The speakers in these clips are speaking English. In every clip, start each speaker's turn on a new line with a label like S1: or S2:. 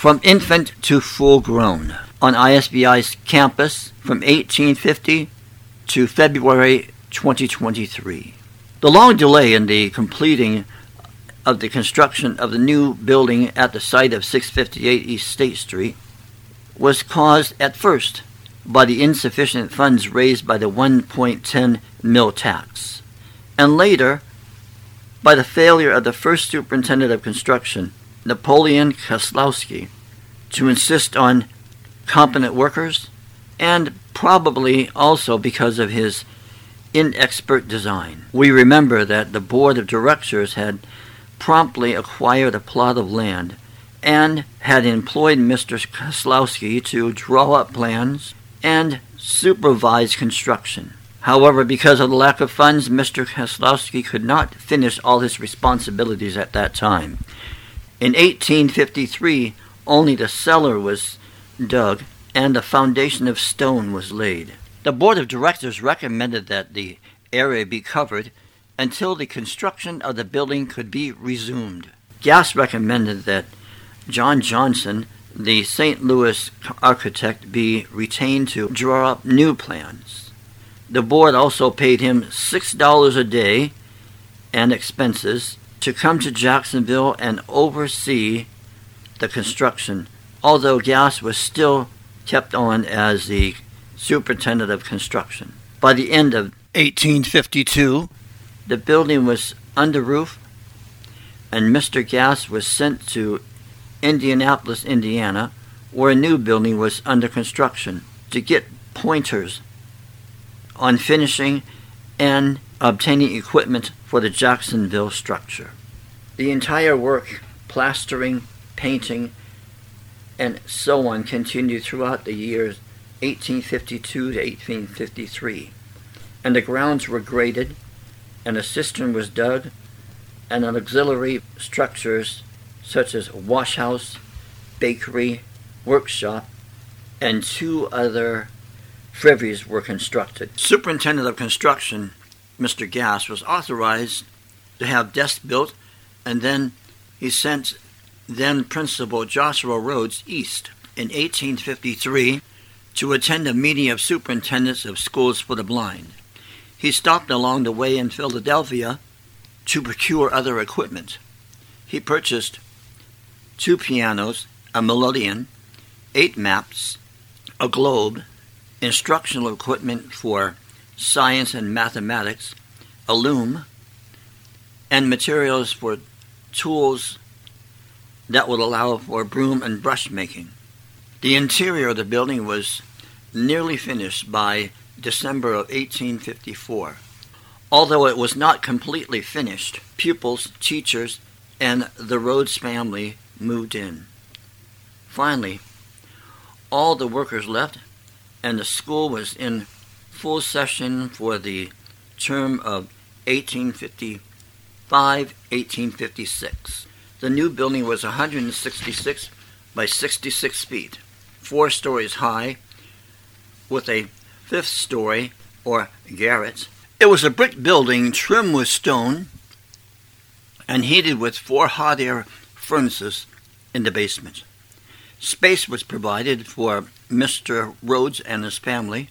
S1: from infant to full grown on ISVI's campus from 1850 to February 2023. The long delay in the completing of the construction of the new building at the site of 658 East State Street was caused at first by the insufficient funds raised by the 1.10 mill tax, and later by the failure of the first superintendent of construction, Napoleon Koslowski, to insist on competent workers, and probably also because of his inexpert design. We remember that the board of directors had promptly acquired a plot of land and had employed Mr. Koslowski to draw up plans and supervise construction. However, because of the lack of funds, Mr. Koslowski could not finish all his responsibilities at that time. In 1853, only the cellar was dug and the foundation of stone was laid. The board of directors recommended that the area be covered until the construction of the building could be resumed. Gass recommended that John Johnson, the St. Louis architect, be retained to draw up new plans. The board also paid him $6 a day and expenses to come to Jacksonville and oversee the construction, although Gass was still kept on as the superintendent of construction. By the end of 1852, the building was under roof, and Mr. Gass was sent to Indianapolis, Indiana, where a new building was under construction, to get pointers on finishing and obtaining equipment for the Jacksonville structure. The entire work, plastering, painting, and so on, continued throughout the years 1852 to 1853, and the grounds were graded, and a cistern was dug, and auxiliary structures such as wash house, bakery, workshop, and two other friveries were constructed. Superintendent of Construction, Mr. Gass, was authorized to have desks built, and then he sent then Principal Joshua Rhodes east in 1853 to attend a meeting of superintendents of schools for the blind. He stopped along the way in Philadelphia to procure other equipment. He purchased two pianos, a melodeon, eight maps, a globe, instructional equipment for science and mathematics, a loom, and materials for tools that would allow for broom and brush making. The interior of the building was nearly finished by December of 1854. Although it was not completely finished, pupils, teachers, and the Rhodes family moved in. Finally, all the workers left, and the school was in full session for the term of 1855 1856. The new building was 166 by 66 feet, four stories high, with a fifth story, or garret. It was a brick building trimmed with stone and heated with four hot air furnaces in the basement. Space was provided for Mr. Rhodes and his family,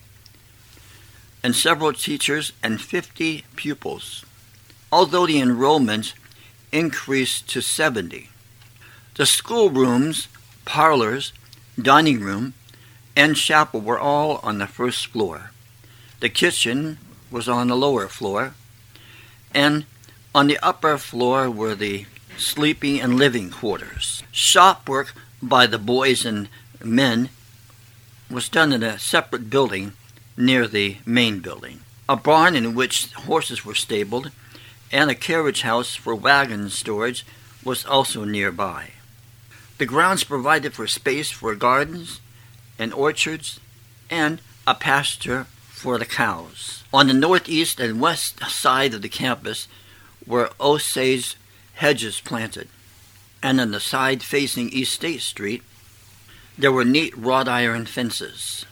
S1: and several teachers and 50 pupils, although the enrollment increased to 70. The schoolrooms, parlors, dining room, and chapel were all on the first floor. The kitchen was on the lower floor, and on the upper floor were the sleeping and living quarters. Shop work by the boys and men was done in a separate building near the main building. A barn in which horses were stabled and a carriage house for wagon storage was also nearby. The grounds provided for space for gardens and orchards and a pasture for the cows. On the northeast and west side of the campus were osage hedges planted, and on the side facing East State Street, there were neat wrought iron fences.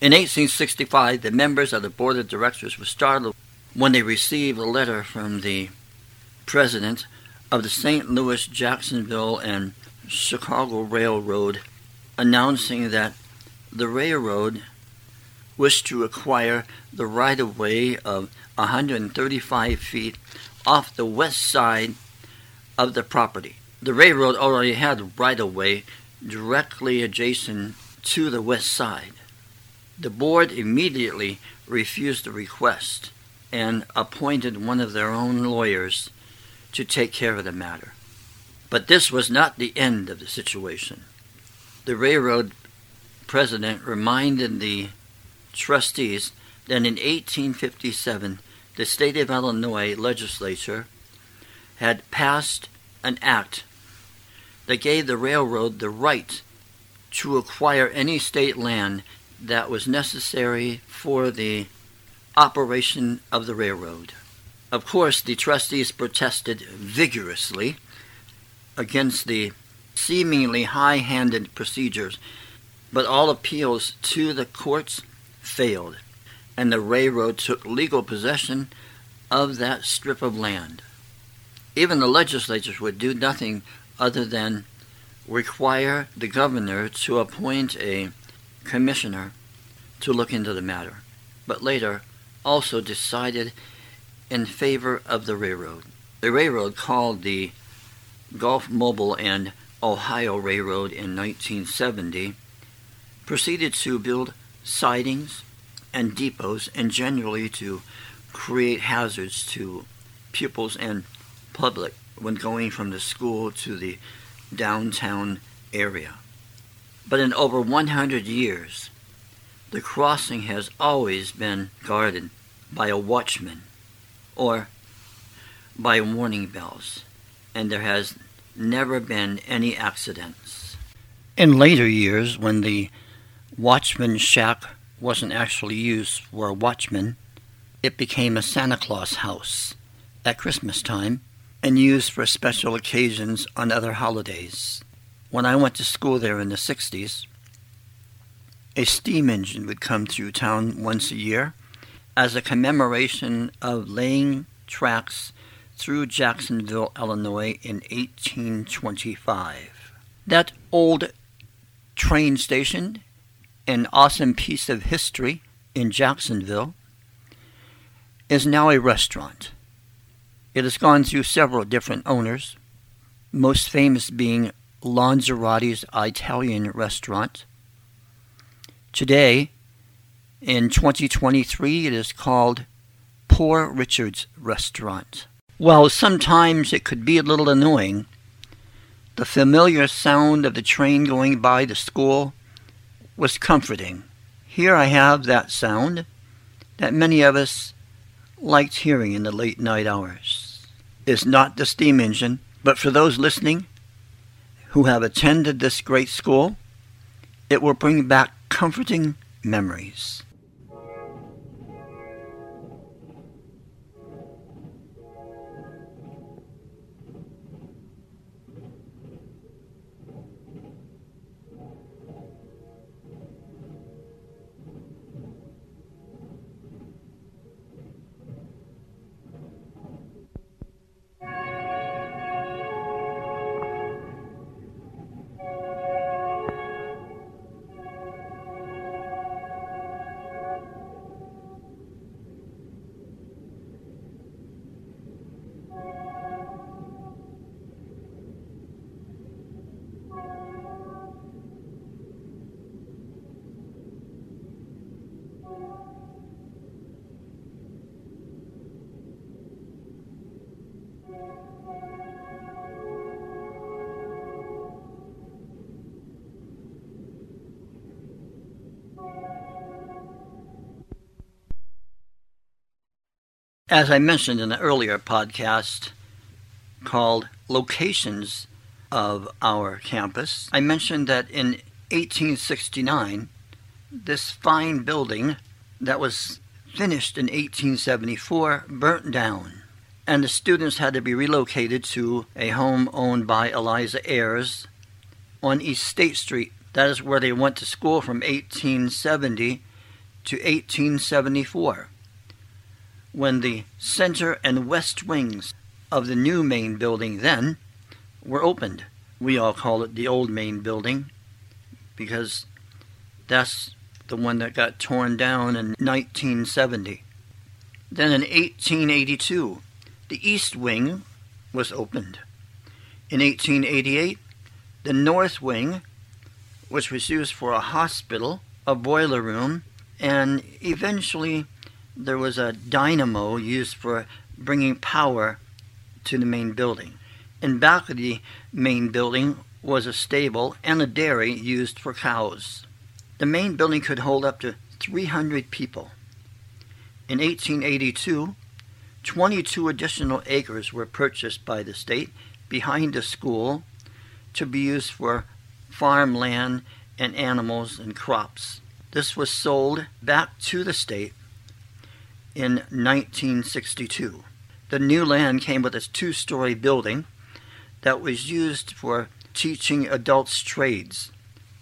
S1: In 1865, the members of the board of directors were startled when they received a letter from the president of the St. Louis, Jacksonville, and Chicago Railroad announcing that the railroad wished to acquire the right of way of 135 feet off the west side of the property. The railroad already had right of way directly adjacent to the west side. The board immediately refused the request and appointed one of their own lawyers to take care of the matter. But this was not the end of the situation. The railroad president reminded the trustees that in 1857 the state of Illinois legislature had passed an act that gave the railroad the right to acquire any state land that was necessary for the operation of the railroad. Of course, the trustees protested vigorously against the seemingly high handed procedures, but all appeals to the courts failed, and the railroad took legal possession of that strip of land. Even the legislatures would do nothing other than require the governor to appoint a commissioner to look into the matter, but later also decided in favor of the railroad. The railroad called the Gulf Mobile and Ohio Railroad in 1970 proceeded to build sidings and depots and generally to create hazards to pupils and public when going from the school to the downtown area. But in over 100 years, the crossing has always been guarded by a watchman or by warning bells, and there has never been any accidents. In later years, when the watchman's shack wasn't actually used for a watchman, it became a Santa Claus house at Christmas time and used for special occasions on other holidays. When I went to school there in the 60s, a steam engine would come through town once a year as a commemoration of laying tracks through Jacksonville, Illinois in 1825. That old train station, an awesome piece of history in Jacksonville, is now a restaurant. It has gone through several different owners, most famous being Lanzarotti's Italian restaurant. Today, in 2023, it is called Poor Richard's Restaurant. While sometimes it could be a little annoying, the familiar sound of the train going by the school was comforting. Here I have that sound that many of us liked hearing in the late night hours. It's not the steam engine, but for those listening who have attended this great school, it will bring back comforting memories. As I mentioned in an earlier podcast called Locations of Our Campus, I mentioned that in 1869, this fine building that was finished in 1874 burnt down, and the students had to be relocated to a home owned by Eliza Ayres on East State Street. That is where they went to school from 1870 to 1874 when the center and west wings of the new main building then were opened, We all call it the old main building because that's the one that got torn down in 1970. Then in 1882, the East Wing was opened. In 1888, the North Wing, which was used for a hospital, a boiler room, and eventually there was a dynamo used for bringing power to the main building. In back of the main building was a stable and a dairy used for cows. The main building could hold up to 300 people. In 1882, 22 additional acres were purchased by the state behind the school to be used for farmland and animals and crops. This was sold back to the state in 1962. The new land came with a two story building that was used for teaching adults trades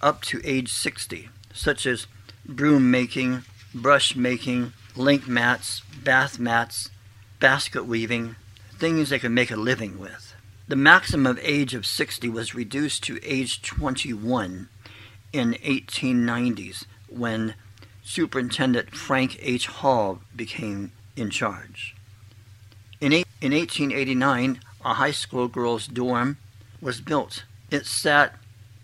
S1: up to age 60, such as broom making, brush making, link mats, bath mats, basket weaving, things they could make a living with. The maximum age of 60 was reduced to age 21 in 1890s when Superintendent Frank H. Hall became in charge. In, in 1889, a high school girls' dorm was built. It sat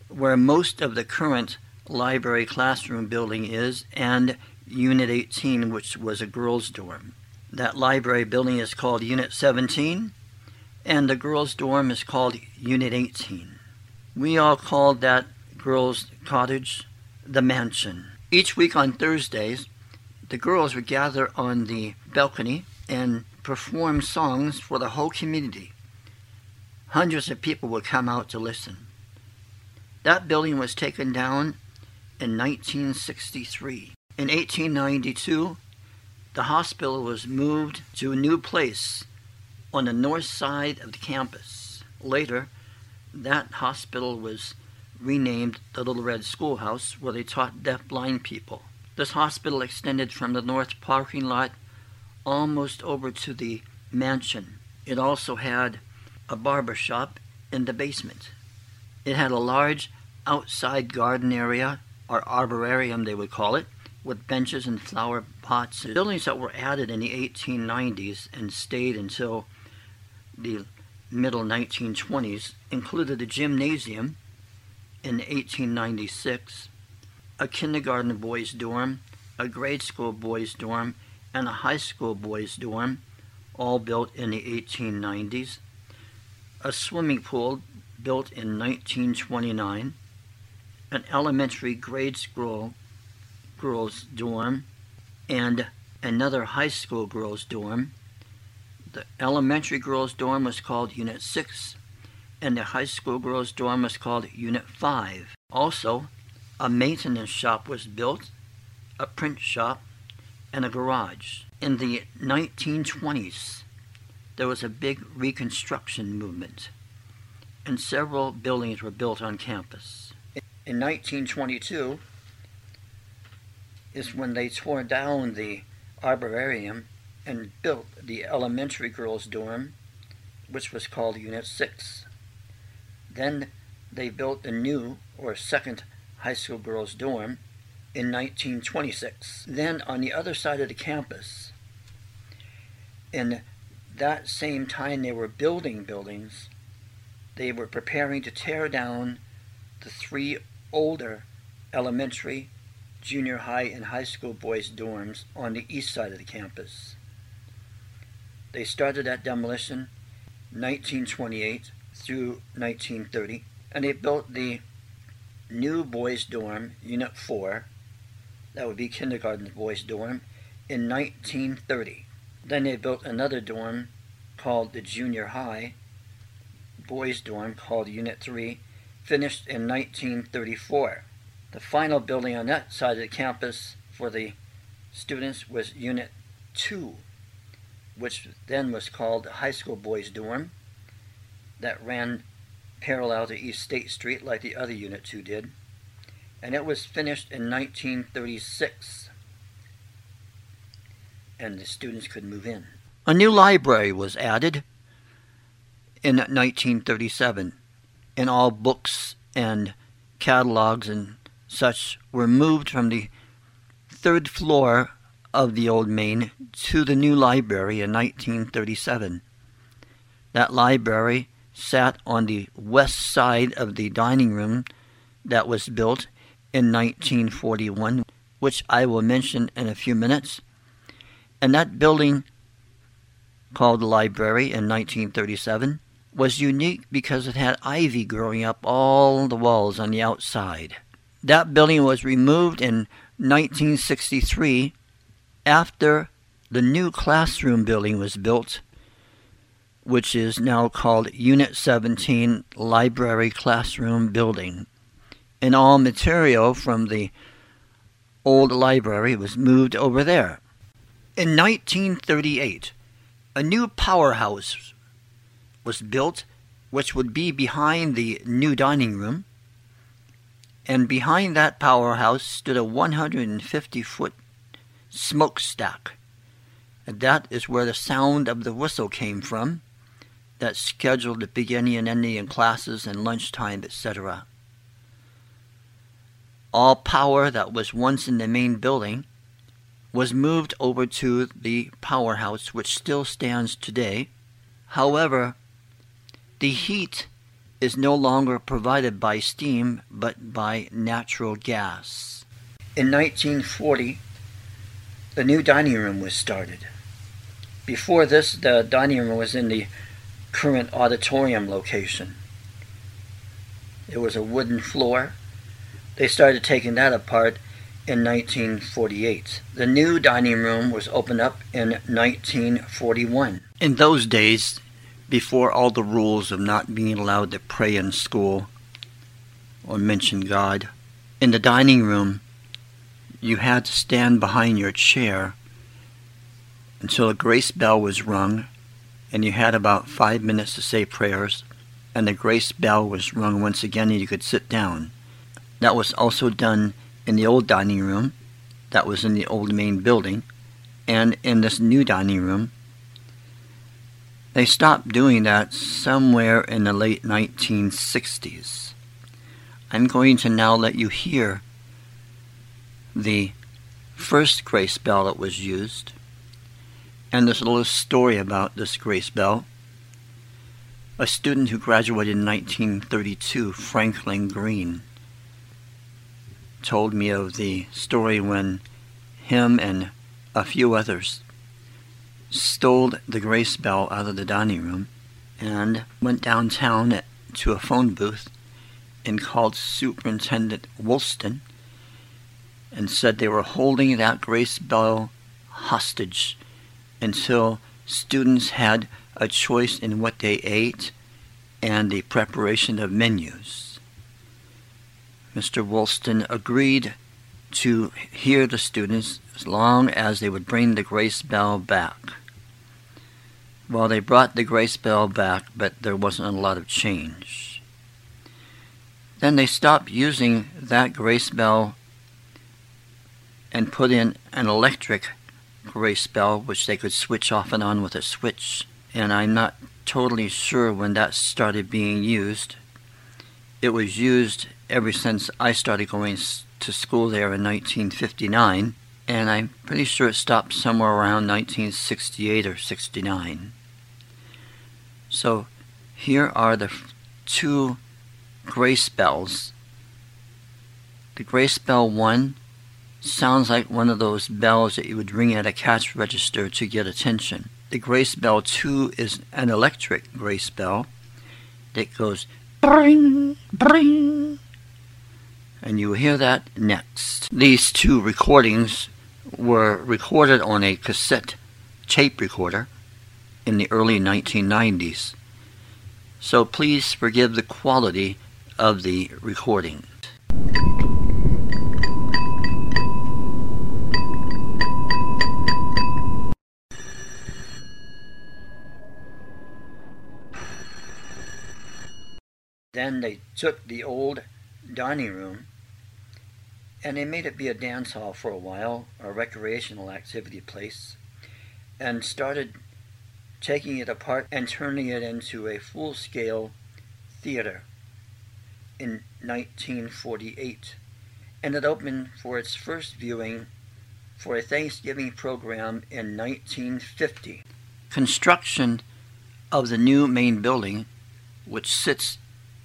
S1: where most of the current library classroom building is and Unit 18, which was a girls' dorm. That library building is called Unit 17, and the girls' dorm is called Unit 18. We all called that girls' cottage the mansion. Each week on Thursdays, the girls would gather on the balcony and perform songs for the whole community. Hundreds of people would come out to listen. That building was taken down in 1963. In 1892, the hospital was moved to a new place on the north side of the campus. Later, that hospital was renamed the Little Red Schoolhouse, where they taught deaf-blind people. This hospital extended from the north parking lot almost over to the mansion. It also had a barber shop in the basement. It had a large outside garden area, or arborarium they would call it, with benches and flower pots. Buildings that were added in the 1890s and stayed until the middle 1920s included a gymnasium in 1896, a kindergarten boys' dorm, a grade school boys' dorm, and a high school boys' dorm, all built in the 1890s, a swimming pool built in 1929, an elementary grade school girls' dorm, and another high school girls' dorm. The elementary girls' dorm was called Unit 6, and the high school girls' dorm was called Unit 5. Also, a maintenance shop was built, a print shop, and a garage. In the 1920s, there was a big reconstruction movement, and several buildings were built on campus. In 1922, is when they tore down the arborarium and built the elementary girls' dorm, which was called Unit 6. Then they built a new or second high school girls' dorm in 1926. Then on the other side of the campus, in that same time they were building buildings, they were preparing to tear down the three older elementary junior high and high school boys' dorms on the east side of the campus. They started that demolition 1928 through 1930, and they built the new boys' dorm, Unit 4, that would be kindergarten boys' dorm, in 1930. Then they built another dorm called the junior high boys' dorm called Unit 3, finished in 1934. The final building on that side of the campus for the students was Unit 2, which then was called the High School Boys Dorm, that ran parallel to East State Street like the other Unit 2 did, and it was finished in 1936, and the students could move in. A new library was added in 1937 and all books and catalogs and such were moved from the third floor of the old main to the new library in 1937. That library sat on the west side of the dining room that was built in 1941, which I will mention in a few minutes. And that building, called the library in 1937, was unique because it had ivy growing up all the walls on the outside. That building was removed in 1963 after the new classroom building was built, which is now called Unit 17 Library Classroom Building. And all material from the old library was moved over there. In 1938, a new powerhouse was built, which would be behind the new dining room. And behind that powerhouse stood a 150 foot smokestack. And that is where the sound of the whistle came from that scheduled the beginning and ending in classes and lunchtime, etc. All power that was once in the main building was moved over to the powerhouse, which still stands today. However, the heat is no longer provided by steam but by natural gas. In 1940, the new dining room was started. Before this, the dining room was in the current auditorium location. It was a wooden floor. They started taking that apart in 1948. The new dining room was opened up in 1941. In those days, before all the rules of not being allowed to pray in school or mention God, in the dining room, you had to stand behind your chair until a grace bell was rung, and you had about five minutes to say prayers, and the grace bell was rung once again, and you could sit down. That was also done in the old dining room, that was in the old main building, and in this new dining room. They stopped doing that somewhere in the late 1960s. I'm going to now let you hear the first grace bell that was used, and there's a little story about this grace bell. A student who graduated in 1932, Franklin Green, told me of the story when him and a few others stole the grace bell out of the dining room and went downtown to a phone booth and called Superintendent Woolston and said they were holding that grace bell hostage until students had a choice in what they ate and the preparation of menus. Mr. Woolston agreed to hear the students as long as they would bring the grace bell back. Well, they brought the grace bell back, but there wasn't a lot of change. Then they stopped using that grace bell and put in an electric grace bell, which they could switch off and on with a switch. And I'm not totally sure when that started being used. It was used ever since I started going to school there in 1959, and I'm pretty sure it stopped somewhere around 1968 or 69. So here are the two grace bells. The grace bell 1 sounds like one of those bells that you would ring at a cash register to get attention. The grace bell too, is an electric grace bell that goes bring, bring. And you will hear that next. These two recordings were recorded on a cassette tape recorder in the early 1990s. So please forgive the quality of the recording. They took the old dining room and they made it be a dance hall for a while, a recreational activity place, and started taking it apart and turning it into a full scale theater. in 1948, and it opened for its first viewing for a Thanksgiving program in 1950. Construction of the new main building, which sits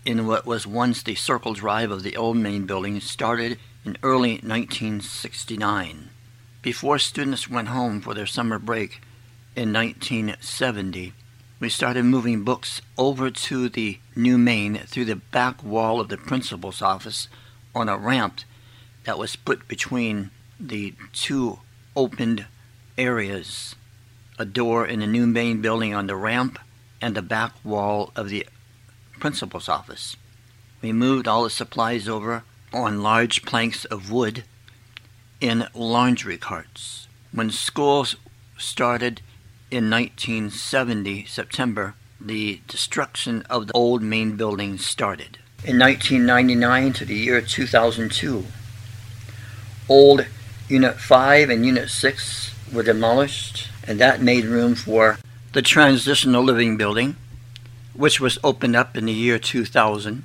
S1: in what was once the Circle Drive of the old main building, started in early 1969. Before students went home for their summer break in 1970, we started moving books over to the new main through the back wall of the principal's office on a ramp that was put between the two opened areas a door in the new main building on the ramp and the back wall of the principal's office. We moved all the supplies over on large planks of wood in laundry carts. When school started in 1970, September, the destruction of the old main building started. In 1999 to the year 2002, old Unit 5 and Unit 6 were demolished, and that made room for the Transitional Living Building, which was opened up in the year 2000.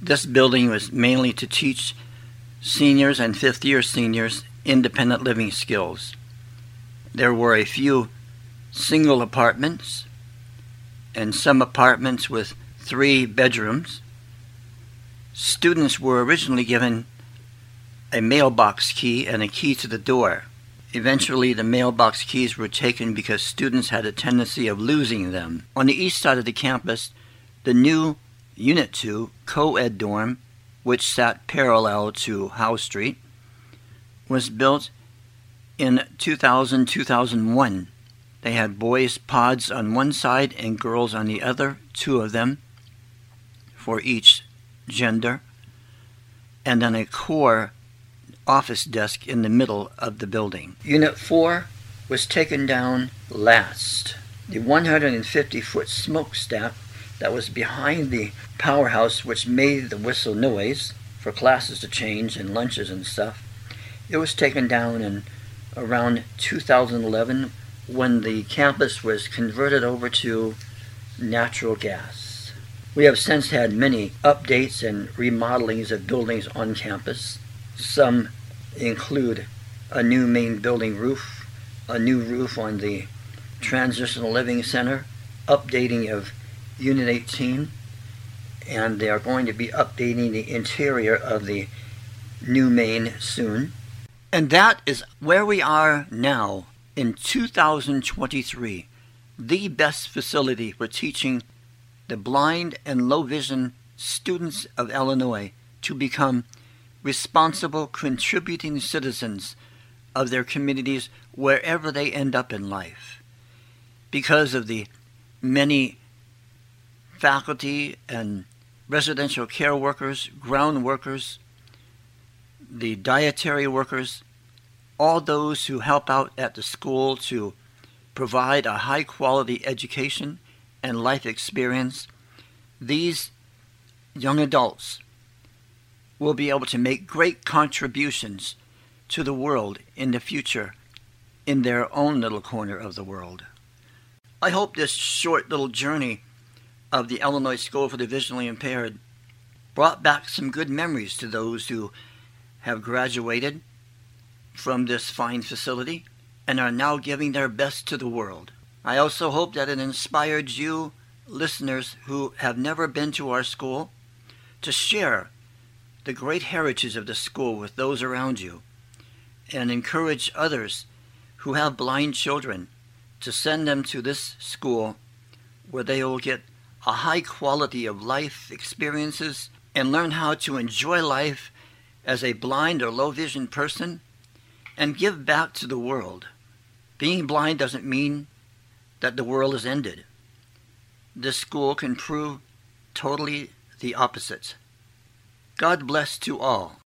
S1: This building was mainly to teach seniors and fifth year seniors independent living skills. There were a few single apartments and some apartments with three bedrooms. Students were originally given a mailbox key and a key to the door. Eventually, the mailbox keys were taken because students had a tendency of losing them. On the east side of the campus, the new Unit 2 co ed dorm, which sat parallel to Howe Street, was built in 2000 2001. They had boys' pods on one side and girls on the other, two of them for each gender, and then a core office desk in the middle of the building. Unit 4 was taken down last. The 150 foot smokestack that was behind the powerhouse, which made the whistle noise for classes to change and lunches and stuff, it was taken down in around 2011 when the campus was converted over to natural gas. We have since had many updates and remodelings of buildings on campus. Some include a new main building roof, a new roof on the Transitional Living Center, updating of Unit 18, and they are going to be updating the interior of the new main soon. And that is where we are now in 2023, the best facility for teaching the blind and low vision students of Illinois to become responsible, contributing citizens of their communities wherever they end up in life. Because of the many faculty and residential care workers, ground workers, the dietary workers, all those who help out at the school to provide a high quality education and life experience, these young adults will be able to make great contributions to the world in the future in their own little corner of the world. I hope this short little journey of the Illinois School for the Visually Impaired brought back some good memories to those who have graduated from this fine facility and are now giving their best to the world. I also hope that it inspired you, listeners who have never been to our school, to share the great heritage of the school with those around you and encourage others who have blind children to send them to this school where they will get a high quality of life experiences and learn how to enjoy life as a blind or low vision person and give back to the world. Being blind doesn't mean that the world is ended. This school can prove totally the opposite. God bless to all.